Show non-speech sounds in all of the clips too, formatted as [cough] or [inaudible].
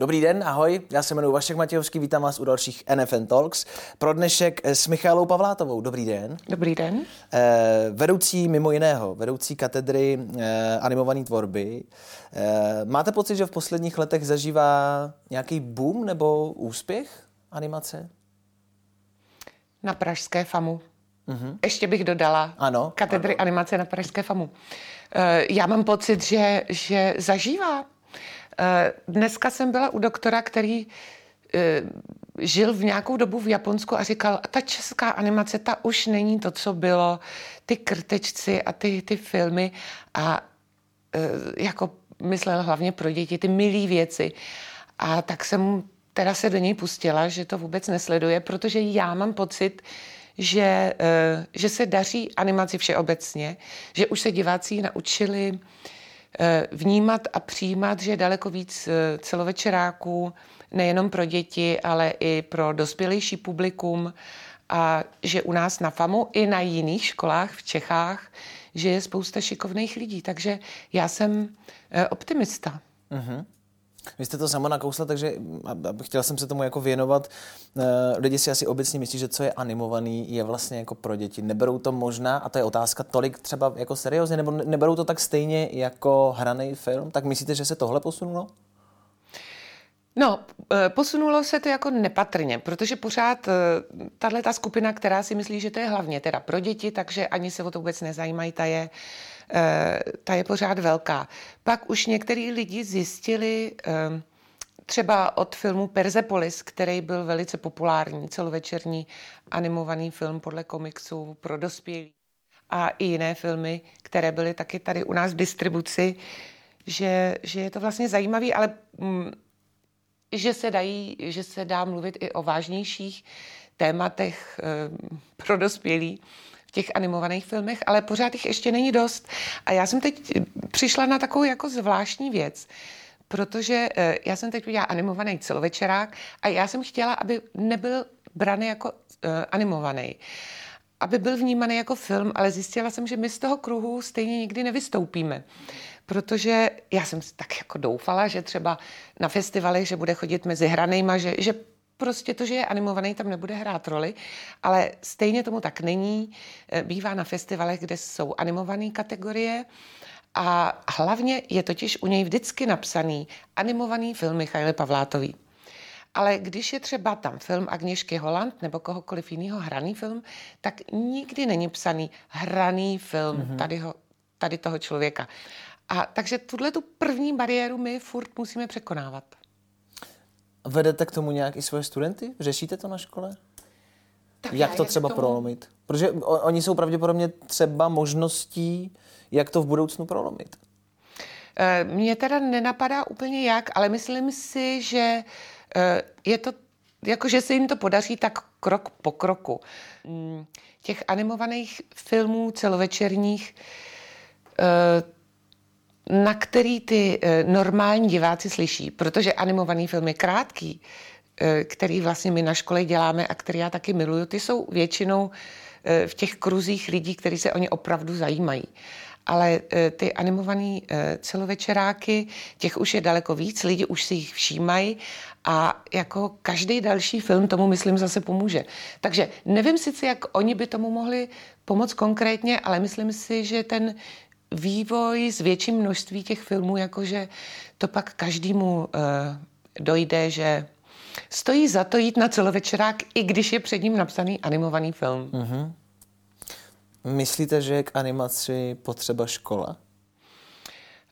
Dobrý den, ahoj, já se jmenuji Vašek Matějovský, vítám vás u dalších NFN Talks. Pro dnešek s Michalou Pavlátovou. Dobrý den. Dobrý den. Eh, vedoucí mimo jiného, vedoucí katedry eh, animované tvorby. Eh, máte pocit, že v posledních letech zažívá nějaký boom nebo úspěch animace? Na Pražské FAMu. Mm-hmm. Ještě bych dodala ano, katedry ano. animace na Pražské FAMu. Eh, já mám pocit, že, že zažívá Eh, dneska jsem byla u doktora, který eh, žil v nějakou dobu v Japonsku a říkal, ta česká animace, ta už není to, co bylo, ty krtečci a ty, ty filmy a eh, jako myslel hlavně pro děti, ty milé věci. A tak jsem teda se do něj pustila, že to vůbec nesleduje, protože já mám pocit, že, že se daří animaci všeobecně, že už se diváci naučili Eh, vnímat a přijímat, že je daleko víc eh, celovečeráků, nejenom pro děti, ale i pro dospělejší publikum a že u nás na FAMu i na jiných školách v Čechách, že je spousta šikovných lidí. Takže já jsem eh, optimista. Uh-huh. Vy jste to sama nakousla, takže chtěla jsem se tomu jako věnovat. Eh, lidi si asi obecně myslí, že co je animovaný, je vlastně jako pro děti. Neberou to možná, a to je otázka, tolik třeba jako seriózně, nebo neberou to tak stejně jako hraný film? Tak myslíte, že se tohle posunulo? No, eh, posunulo se to jako nepatrně, protože pořád eh, tahle ta skupina, která si myslí, že to je hlavně teda pro děti, takže ani se o to vůbec nezajímají, ta je Eh, ta je pořád velká. Pak už některý lidi zjistili, eh, třeba od filmu Persepolis, který byl velice populární, celovečerní animovaný film podle komiksů pro dospělí a i jiné filmy, které byly taky tady u nás v distribuci, že, že je to vlastně zajímavý, ale mm, že se, dají, že se dá mluvit i o vážnějších tématech e, pro dospělí v těch animovaných filmech, ale pořád jich ještě není dost. A já jsem teď přišla na takovou jako zvláštní věc, protože eh, já jsem teď udělala animovaný celovečerák a já jsem chtěla, aby nebyl braný jako uh, animovaný aby byl vnímaný jako film, ale zjistila jsem, že my z toho kruhu stejně nikdy nevystoupíme. Protože já jsem tak jako doufala, že třeba na festivalech, že bude chodit mezi hranejma, že, že prostě to, že je animovaný, tam nebude hrát roli, ale stejně tomu tak není. E, bývá na festivalech, kde jsou animované kategorie a hlavně je totiž u něj vždycky napsaný animovaný film Michaily Pavlátový. Ale když je třeba tam film Agněšky Holland nebo kohokoliv jiného hraný film, tak nikdy není psaný hraný film mm-hmm. tady, ho, tady toho člověka. A takže tuhle tu první bariéru my furt musíme překonávat. Vedete k tomu nějak i svoje studenty? Řešíte to na škole? Tak jak to třeba tomu... prolomit? Protože oni jsou pravděpodobně třeba možností, jak to v budoucnu prolomit. Eh, mně teda nenapadá úplně jak, ale myslím si, že eh, je to, jako že se jim to podaří tak krok po kroku. Mm, těch animovaných filmů celovečerních eh, na který ty eh, normální diváci slyší, protože animovaný film je krátký, eh, který vlastně my na škole děláme a který já taky miluju, ty jsou většinou eh, v těch kruzích lidí, kteří se o ně opravdu zajímají. Ale ty animované celovečeráky, těch už je daleko víc, lidi už si jich všímají a jako každý další film tomu, myslím, zase pomůže. Takže nevím sice, jak oni by tomu mohli pomoct konkrétně, ale myslím si, že ten vývoj s větším množství těch filmů, jakože to pak každému uh, dojde, že stojí za to jít na celovečerák, i když je před ním napsaný animovaný film. Mm-hmm. Myslíte, že je k animaci potřeba škola?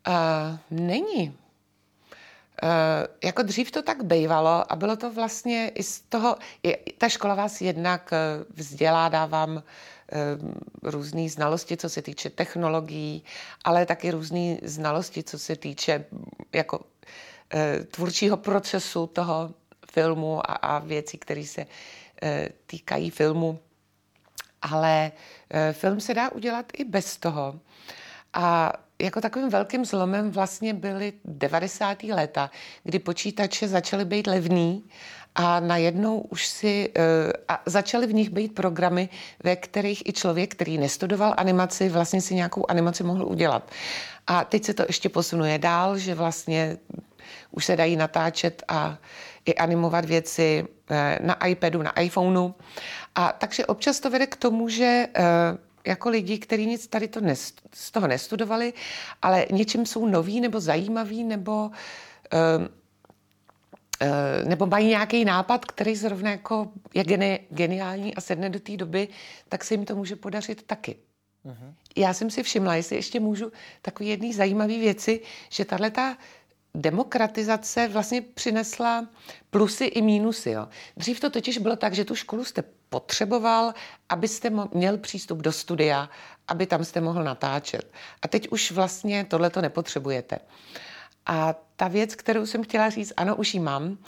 Uh, není. Uh, jako dřív to tak bývalo a bylo to vlastně i z toho, je, ta škola vás jednak vzdělá, dá vám Eh, různé znalosti, co se týče technologií, ale taky různé znalosti, co se týče jako eh, tvůrčího procesu toho filmu a, a věcí, které se eh, týkají filmu. Ale film se dá udělat i bez toho. A jako takovým velkým zlomem vlastně byly 90. léta, kdy počítače začaly být levný a najednou už si uh, a začaly v nich být programy, ve kterých i člověk, který nestudoval animaci, vlastně si nějakou animaci mohl udělat. A teď se to ještě posunuje dál, že vlastně už se dají natáčet a i animovat věci eh, na iPadu, na iPhoneu. A takže občas to vede k tomu, že eh, jako lidi, kteří nic tady to nest, z toho nestudovali, ale něčím jsou noví nebo zajímaví nebo nebo mají nějaký nápad, který zrovna jako je geni, geniální a sedne do té doby, tak se jim to může podařit taky. Uh-huh. Já jsem si všimla, jestli ještě můžu, takový jedný zajímavý věci, že tahle ta demokratizace vlastně přinesla plusy i mínusy. Jo. Dřív to totiž bylo tak, že tu školu jste potřeboval, abyste měl přístup do studia, aby tam jste mohl natáčet. A teď už vlastně tohle to nepotřebujete. A ta věc, kterou jsem chtěla říct, ano, už ji mám,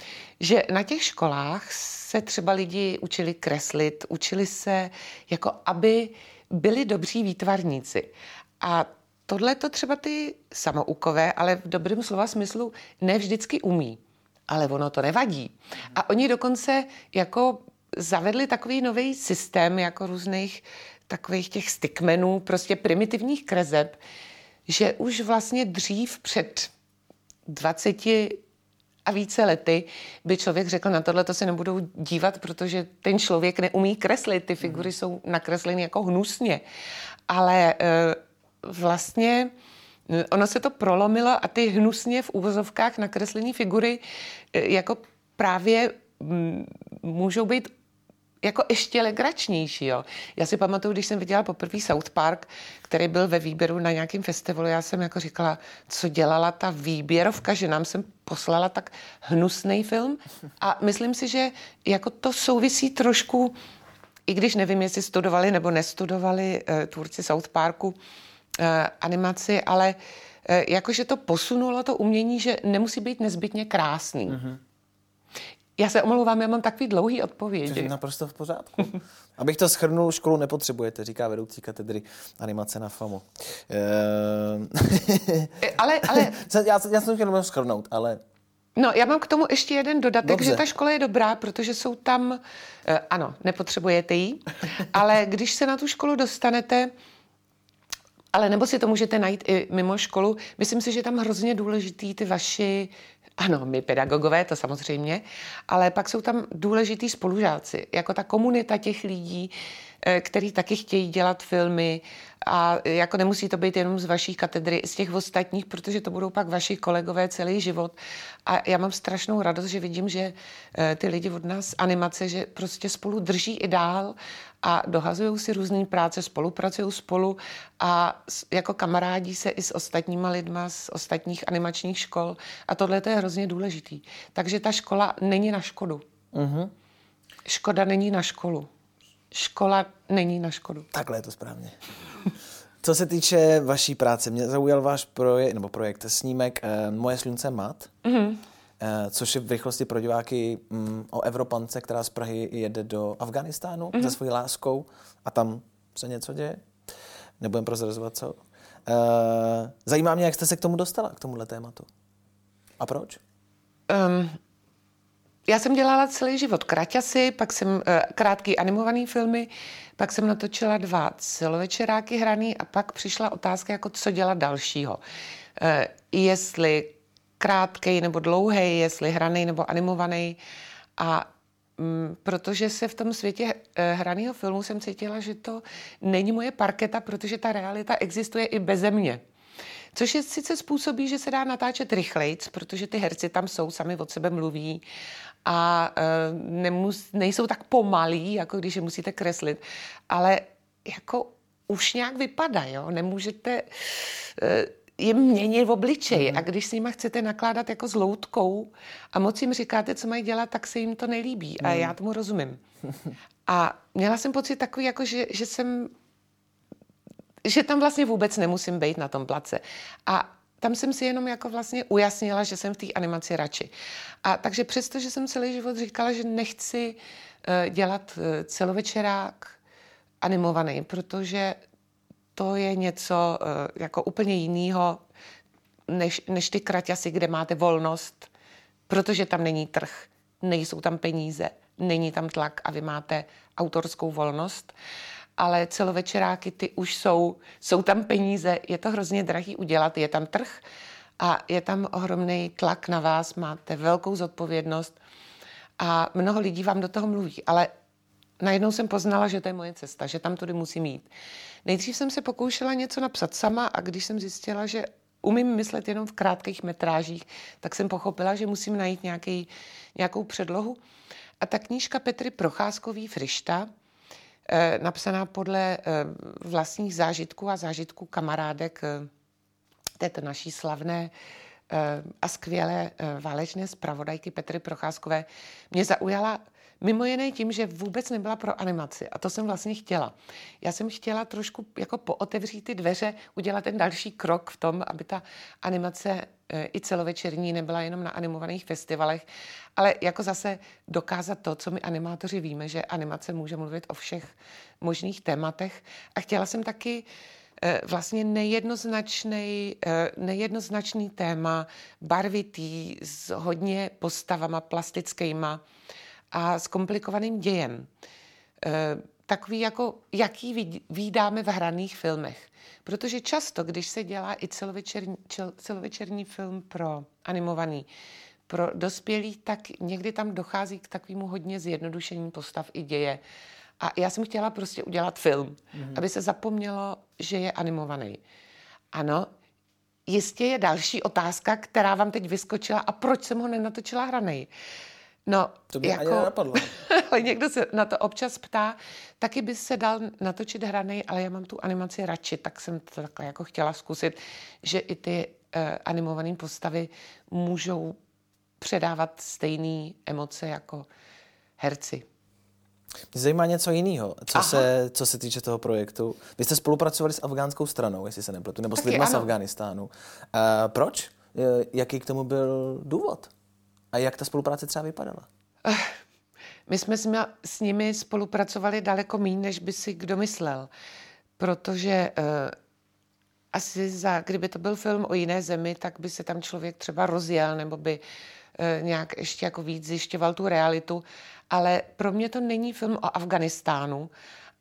že na těch školách se třeba lidi učili kreslit, učili se, jako aby byli dobří výtvarníci. A tohle to třeba ty samoukové, ale v dobrém slova smyslu ne vždycky umí. Ale ono to nevadí. A oni dokonce jako zavedli takový nový systém jako různých takových těch stickmenů, prostě primitivních krezeb, že už vlastně dřív před 20 a více lety by člověk řekl, na tohle to se nebudou dívat, protože ten člověk neumí kreslit, ty figury jsou nakresleny jako hnusně. Ale e, vlastně ono se to prolomilo a ty hnusně v úvozovkách nakreslené figury e, jako právě můžou být jako ještě legračnější. Jo. Já si pamatuju, když jsem viděla poprvé South Park, který byl ve výběru na nějakém festivalu, já jsem jako říkala, co dělala ta výběrovka, že nám jsem poslala tak hnusný film. A myslím si, že jako to souvisí trošku, i když nevím, jestli studovali nebo nestudovali uh, tvůrci South Parku uh, animaci, ale uh, jakože to posunulo to umění, že nemusí být nezbytně krásný. Mm-hmm. Já se omlouvám, já mám takový dlouhý odpověď. To je naprosto v pořádku. [laughs] Abych to schrnul, školu nepotřebujete, říká vedoucí katedry animace na FAMu. [laughs] E, ale, ale... [laughs] já, já jsem chtěl schrnout, ale No, já mám k tomu ještě jeden dodatek, Dobře. že ta škola je dobrá, protože jsou tam, eh, ano, nepotřebujete ji, ale když se na tu školu dostanete, ale nebo si to můžete najít i mimo školu, myslím si, že je tam hrozně důležitý ty vaši ano, my pedagogové, to samozřejmě, ale pak jsou tam důležitý spolužáci, jako ta komunita těch lidí, který taky chtějí dělat filmy a jako nemusí to být jenom z vaší katedry, z těch ostatních, protože to budou pak vaši kolegové celý život. A já mám strašnou radost, že vidím, že eh, ty lidi od nás animace, že prostě spolu drží i dál a dohazují si různé práce, spolupracují spolu a jako kamarádi se i s ostatníma lidma z ostatních animačních škol a tohle je hrozně důležitý. Takže ta škola není na škodu. Uh-huh. Škoda není na školu. Škola není na škodu. Takhle je to správně. Co se týče vaší práce, mě zaujal váš projekt, nebo projekt, snímek eh, Moje slunce mat, mm-hmm. eh, což je v rychlosti pro diváky mm, o Evropance, která z Prahy jede do Afganistánu mm-hmm. se svojí láskou a tam se něco děje. Nebudem prozrazovat co. Eh, zajímá mě, jak jste se k tomu dostala, k tomuhle tématu. A proč? Um, já jsem dělala celý život kraťasy, pak jsem uh, krátký animovaný filmy, pak jsem natočila dva celovečeráky hraný a pak přišla otázka, jako co dělat dalšího. Uh, jestli krátký nebo dlouhý, jestli hraný nebo animovaný. A um, protože se v tom světě uh, hraného filmu jsem cítila, že to není moje parketa, protože ta realita existuje i beze mě. Což je sice způsobí, že se dá natáčet rychlejc, protože ty herci tam jsou, sami od sebe mluví a e, nemus, nejsou tak pomalí, jako když je musíte kreslit, ale jako už nějak vypadá, jo? Nemůžete e, jim měnit v obličeji. Mm. A když s nimi chcete nakládat jako s loutkou a moc jim říkáte, co mají dělat, tak se jim to nelíbí. Mm. A já tomu rozumím. [laughs] A měla jsem pocit takový, jako že, že jsem že tam vlastně vůbec nemusím být na tom place. A tam jsem si jenom jako vlastně ujasnila, že jsem v té animaci radši. A takže přesto, že jsem celý život říkala, že nechci uh, dělat uh, celovečerák animovaný, protože to je něco eh, jako úplně jiného, než, než ty kraťasy, kde máte volnost, protože tam není trh, nejsou tam peníze, není tam tlak a vy máte autorskou volnost. Ale celovečeráky ty už jsou, jsou tam peníze, je to hrozně drahý udělat, je tam trh a je tam ohromný tlak na vás, máte velkou zodpovědnost a mnoho lidí vám do toho mluví, ale najednou jsem poznala, že to je moje cesta, že tam tudy musím jít. Nejdřív jsem se pokoušela něco napsat sama a když jsem zjistila, že umím myslet jenom v krátkých metrážích, tak jsem pochopila, že musím najít nějaký, nějakou předlohu. A ta knížka Petry Procházkový Frišta, napsaná podle eh, vlastních zážitků a zážitků kamarádek eh, této naší slavné a skvělé válečné zpravodajky Petry Procházkové, mě zaujala Mimo jiné tím, že vůbec nebyla pro animaci. A to jsem vlastně chtěla. Já jsem chtěla trošku jako pootevřít ty dveře, udělat ten další krok v tom, aby ta animace e, i celovečerní nebyla jenom na animovaných festivalech, ale jako zase dokázat to, co my animátoři víme, že animace může mluvit o všech možných tématech. A chtěla jsem taky e, vlastně nejednoznačný, e, nejednoznačný téma, barvitý, s hodně postavama plastickýma, a s komplikovaným dějem. E, takový, jako, jaký vydáme v hraných filmech. Protože často, když se dělá i celovečerní, celovečerní film pro animovaný, pro dospělý, tak někdy tam dochází k takovému hodně zjednodušení postav i děje. A já jsem chtěla prostě udělat film, mm-hmm. aby se zapomnělo, že je animovaný. Ano, jistě je další otázka, která vám teď vyskočila a proč jsem ho nenatočila hranej. No, to by jako, ani nenapadlo. [laughs] ale někdo se na to občas ptá, taky by se dal natočit hranej, ale já mám tu animaci radši, tak jsem to takhle jako chtěla zkusit, že i ty uh, animované postavy můžou předávat stejné emoce jako herci. Mě zajímá něco jiného, co se, co se týče toho projektu. Vy jste spolupracovali s afgánskou stranou, jestli se nepletu, nebo s lidmi z Afganistánu. Uh, proč? Jaký k tomu byl důvod? A jak ta spolupráce třeba vypadala? My jsme s nimi spolupracovali daleko méně, než by si kdo myslel. Protože uh, asi za, kdyby to byl film o jiné zemi, tak by se tam člověk třeba rozjel nebo by uh, nějak ještě jako víc zjišťoval tu realitu. Ale pro mě to není film o Afganistánu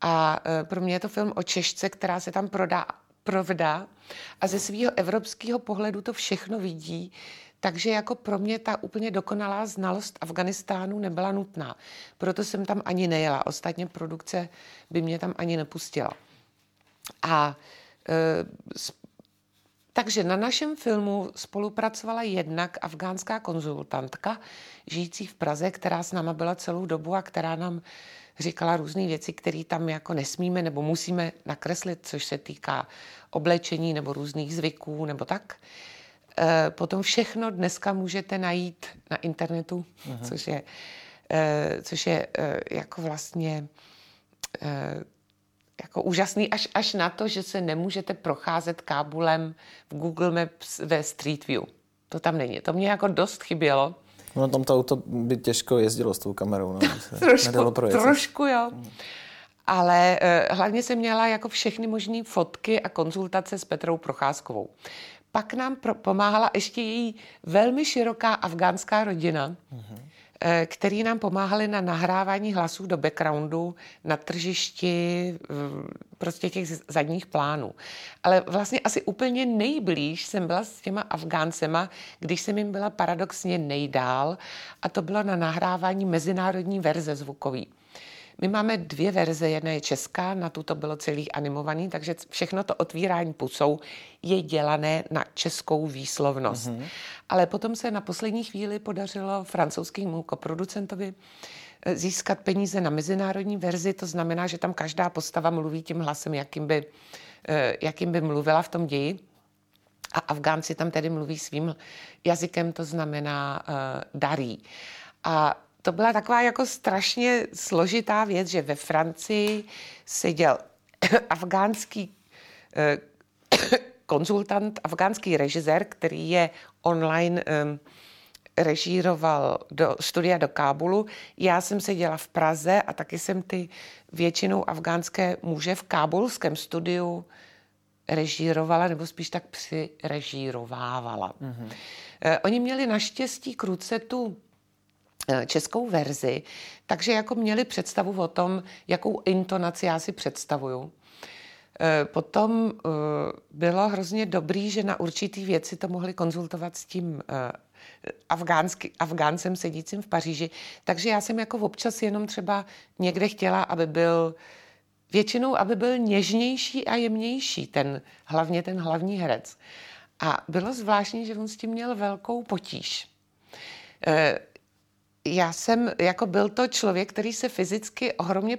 a uh, pro mě je to film o Češce, která se tam prodá, provdá a ze svého evropského pohledu to všechno vidí takže jako pro mě ta úplně dokonalá znalost Afganistánu nebyla nutná. Proto jsem tam ani nejela. Ostatně produkce by mě tam ani nepustila. A e, takže na našem filmu spolupracovala jednak afgánská konzultantka, žijící v Praze, která s náma byla celou dobu a která nám říkala různé věci, které tam jako nesmíme nebo musíme nakreslit, což se týká oblečení nebo různých zvyků nebo tak. Eh, potom všechno dneska můžete najít na internetu, uh-huh. což je, eh, což je eh, jako vlastně jako úžasný až, až na to, že se nemůžete procházet Kábulem v Google Maps ve Street View. To tam není. To mě jako dost chybělo. No tam to auto by těžko jezdilo s tou kamerou. No, [laughs] trošku, trošku jo. Hmm. Ale uh, hlavně jsem měla jako všechny možné fotky a konzultace s Petrou Procházkovou. Pak nám pro, pomáhala ještě její velmi široká afgánská rodina, mm-hmm. který nám pomáhali na nahrávání hlasů do backgroundu, na tržišti, prostě těch zadních plánů. Ale vlastně asi úplně nejblíž jsem byla s těma Afgáncema, když jsem jim byla paradoxně nejdál a to bylo na nahrávání mezinárodní verze zvukový. My máme dvě verze, jedna je česká, na tuto bylo celý animovaný, takže všechno to otvírání pusou je dělané na českou výslovnost. Mm-hmm. Ale potom se na poslední chvíli podařilo francouzskému koproducentovi eh, získat peníze na mezinárodní verzi, to znamená, že tam každá postava mluví tím hlasem, jakým by, eh, jakým by mluvila v tom ději. A Afgánci tam tedy mluví svým jazykem, to znamená uh, darí. A to byla taková jako strašně složitá věc, že ve Francii seděl [coughs] afgánský eh, [coughs] konzultant, afgánský režisér, který je online um, režíroval do studia do Kábulu. Já jsem seděla v Praze a taky jsem ty většinou afgánské muže v kábulském studiu režírovala, nebo spíš tak přirežírovávala. Mm-hmm. Oni měli naštěstí kruce tu eh, českou verzi, takže jako měli představu o tom, jakou intonaci já si představuju. Eh, potom bylo hrozně dobrý, že na určitý věci to mohli konzultovat s tím Afgánsky, Afgáncem sedícím v Paříži. Takže já jsem jako občas jenom třeba někde chtěla, aby byl většinou, aby byl něžnější a jemnější, ten, hlavně ten hlavní herec. A bylo zvláštní, že on s tím měl velkou potíž. Já jsem, jako byl to člověk, který se fyzicky ohromně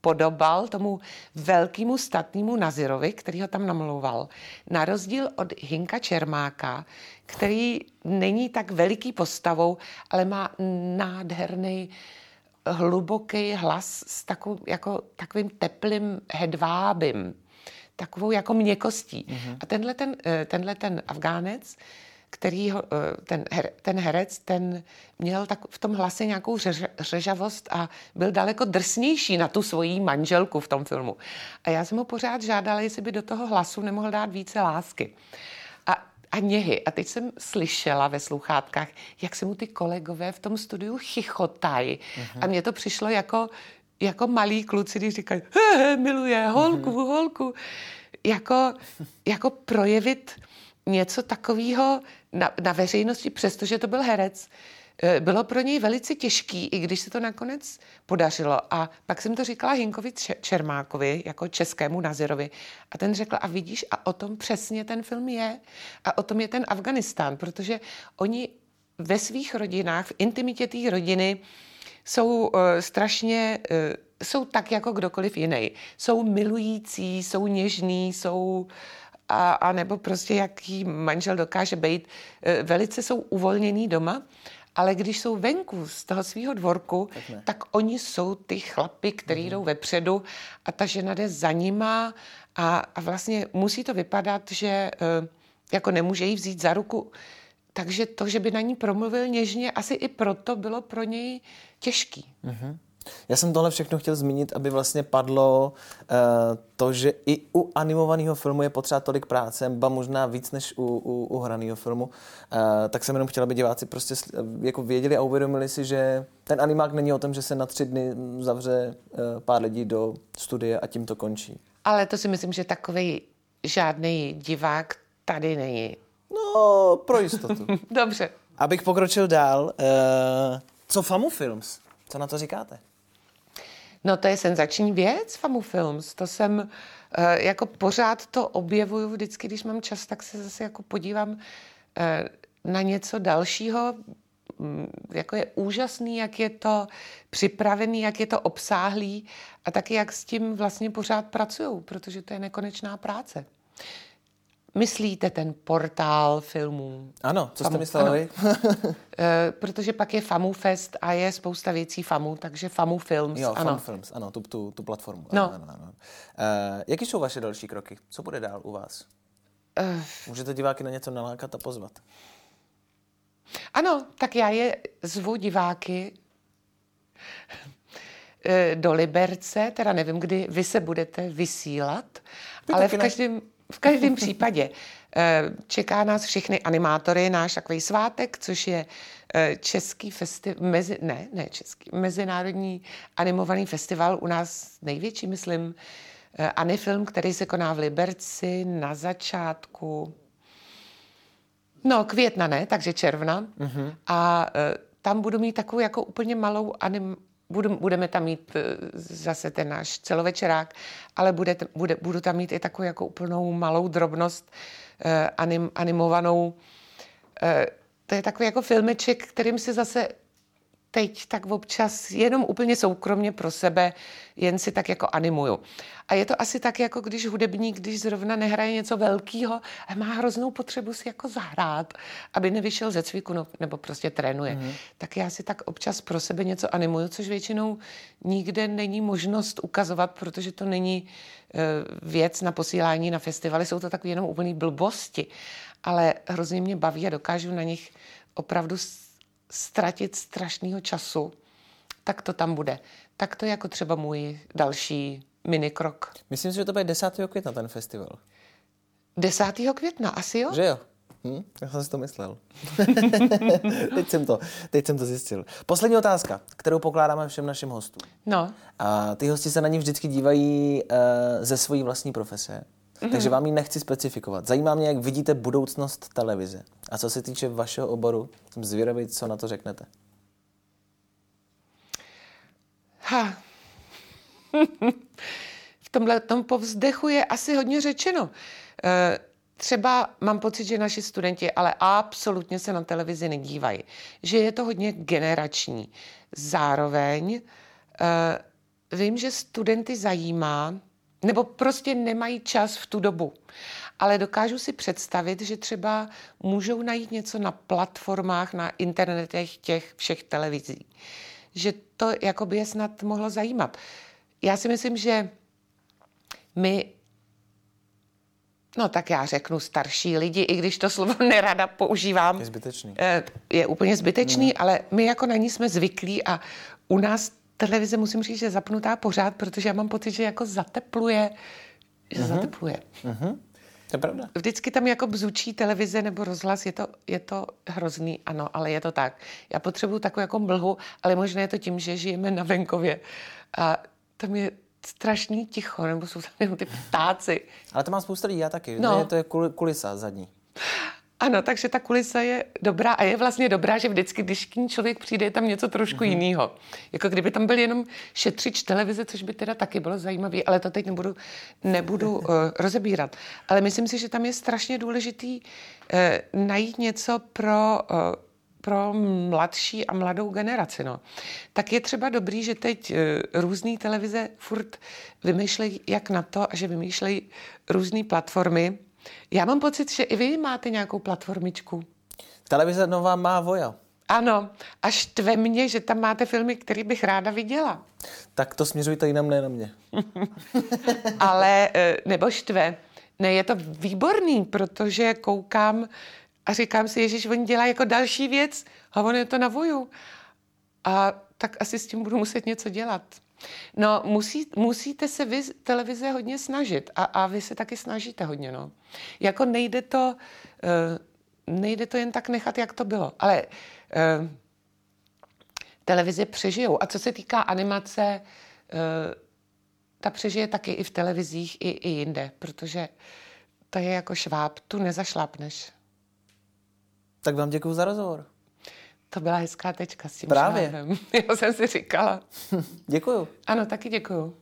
podobal tomu velkému statnému Nazirovi, který ho tam namlouval. Na rozdíl od Hinka Čermáka, který není tak veliký postavou, ale má nádherný hluboký hlas s takovou, jako, takovým teplým hedvábem, takovou jako měkostí. Mm-hmm. A tenhle ten, eh, tenhle ten Afgánec, který ho, eh, ten, her, ten herec, ten měl tak v tom hlase nějakou řež, řežavost a byl daleko drsnější na tu svoji manželku v tom filmu. A já jsem ho pořád žádala, jestli by do toho hlasu nemohl dát více lásky. A a něhy. A teď jsem slyšela ve sluchátkách, jak se mu ty kolegové v tom studiu chichotají. Uh-huh. A mně to přišlo jako, jako malí kluci, když říkají, he, he, miluje holku, uh-huh. holku. Jako, jako projevit něco takového na, na veřejnosti, přestože to byl herec, e, bylo pro něj velice těžký, i když se to nakonec podařilo. A pak jsem to říkala Hinkovi Čermákovi, jako českému Nazirovi. A ten řekl, a vidíš, a o tom přesně ten film je. A o tom je ten Afganistán, protože oni ve svých rodinách, v intimitě té rodiny, jsou uh, strašně, uh, jsou tak jako kdokoliv jiný. Jsou milující, jsou něžní, jsou uh, a, a nebo prostě jaký manžel dokáže být. E, velice jsou uvolněný doma, ale když jsou venku z toho svého dvorku, tak, tak oni jsou ty chlapy, který mm. jdou vepředu a ta žena jde za nima a, a vlastně musí to vypadat, že e, jako nemůže jí vzít za ruku. Takže to, že by na ní promluvil něžně, asi i proto bylo pro něj těžký. Mm-hmm. Já jsem tohle všechno chtěl zmínit, aby vlastně padlo uh, to, že i u animovaného filmu je potřeba tolik práce, ba možná víc než u, u, u hraného filmu. Uh, tak jsem jenom chtěl, aby diváci prostě jako věděli a uvědomili si, že ten animák není o tom, že se na tři dny zavře uh, pár lidí do studie a tím to končí. Ale to si myslím, že takový žádný divák tady není. No, pro jistotu. [laughs] Dobře. Abych pokročil dál, uh, co Famu Films? Co na to říkáte? No to je senzační věc, Famu Films. To jsem, eh, jako pořád to objevuju vždycky, když mám čas, tak se zase jako podívám eh, na něco dalšího. Mm, jako je úžasný, jak je to připravený, jak je to obsáhlý a taky jak s tím vlastně pořád pracují, protože to je nekonečná práce. Myslíte ten portál filmů? Ano, co jste mysleli? [laughs] e, protože pak je Famu Fest a je spousta věcí Famu, takže Famu Films. Jo, ano. Famu Films, ano, tu, tu, tu platformu. No. Ano, ano, ano. E, jaký jsou vaše další kroky? Co bude dál u vás? E... Můžete diváky na něco nalákat a pozvat? Ano, tak já je zvu diváky do Liberce, teda nevím, kdy vy se budete vysílat, Vy ale v každém, v každém případě eh, čeká nás všechny animátory náš takový svátek, což je eh, český festival, mezi, ne, ne český, mezinárodní animovaný festival, u nás největší, myslím, eh, Anifilm, který se koná v Liberci na začátku No, května ne, takže června. Mm-hmm. A tam budu mít takovou jako úplně malou anim, budeme tam mít eh, zase ten náš celovečerák, ale bude, bude, budu tam mít i takovou jako úplnou malou drobnost eh, anim, animovanou. Eh, to je takový jako filmeček, kterým si zase teď tak občas jenom úplně soukromně pro sebe, jen si tak jako animuju. A je to asi tak, jako když hudebník, když zrovna nehraje něco velkého a má hroznou potřebu si jako zahrát, aby nevyšel ze cviku no, nebo prostě trénuje. Mm-hmm. Tak já si tak občas pro sebe něco animuju, což většinou nikde není možnost ukazovat, protože to není uh, věc na posílání na festivaly, jsou to takové jenom úplný blbosti. Ale hrozně mě baví a dokážu na nich opravdu ztratit strašného času, tak to tam bude. Tak to je jako třeba můj další mini krok. Myslím si, že to bude 10. května ten festival. 10. května, asi jo? Že jo? Hm? Já jsem si to myslel. [laughs] teď, jsem to, teď jsem to zjistil. Poslední otázka, kterou pokládáme všem našim hostům. No. A ty hosti se na ní vždycky dívají uh, ze své vlastní profese. Mm-hmm. Takže vám ji nechci specifikovat. Zajímá mě, jak vidíte budoucnost televize. A co se týče vašeho oboru, jsem zvědavý, co na to řeknete. Ha. [laughs] v tomhle tom povzdechu je asi hodně řečeno. E, třeba mám pocit, že naši studenti ale absolutně se na televizi nedívají. Že je to hodně generační. Zároveň e, vím, že studenty zajímá, nebo prostě nemají čas v tu dobu. Ale dokážu si představit, že třeba můžou najít něco na platformách, na internetech těch všech televizí. Že to jako by je snad mohlo zajímat. Já si myslím, že my No tak já řeknu starší lidi, i když to slovo [laughs] nerada používám. Je zbytečný. Eh, je úplně zbytečný, hmm. ale my jako na ní jsme zvyklí a u nás televize musím říct, že je zapnutá pořád, protože já mám pocit, že jako zatepluje, že uh-huh. zatepluje. Uh-huh. To je pravda. Vždycky tam jako bzučí televize nebo rozhlas, je to, je to hrozný, ano, ale je to tak. Já potřebuju takovou jako mlhu, ale možná je to tím, že žijeme na venkově. A tam je strašný ticho, nebo jsou tam jenom ty ptáci. Ale to má spousta lidí, já taky. No. To je kulisa zadní. Ano, takže ta kulisa je dobrá a je vlastně dobrá, že vždycky, když k ní člověk přijde, je tam něco trošku mm-hmm. jiného. Jako kdyby tam byl jenom šetřič televize, což by teda taky bylo zajímavé, ale to teď nebudu, nebudu uh, [laughs] rozebírat. Ale myslím si, že tam je strašně důležitý uh, najít něco pro uh, pro mladší a mladou generaci. No. Tak je třeba dobrý, že teď uh, různé televize furt vymýšlejí jak na to a že vymýšlejí různé platformy, já mám pocit, že i vy máte nějakou platformičku. Televize Nová má Voja. Ano, až tve mě, že tam máte filmy, které bych ráda viděla. Tak to směřujte jinam, ne na mě. [laughs] Ale, e, nebo štve. Ne, je to výborný, protože koukám a říkám si, Ježíš, oni dělají jako další věc a on je to na voju. A tak asi s tím budu muset něco dělat. No, musí, musíte se vy televize hodně snažit a, a vy se taky snažíte hodně, no. Jako nejde to, uh, nejde to jen tak nechat, jak to bylo, ale uh, televize přežijou. A co se týká animace, uh, ta přežije taky i v televizích, i, i jinde, protože to je jako šváb, tu nezašlápneš. Tak vám děkuji za rozhovor. To byla hezká tečka s tím Právě. [laughs] Já jsem si říkala. děkuju. Ano, taky děkuju.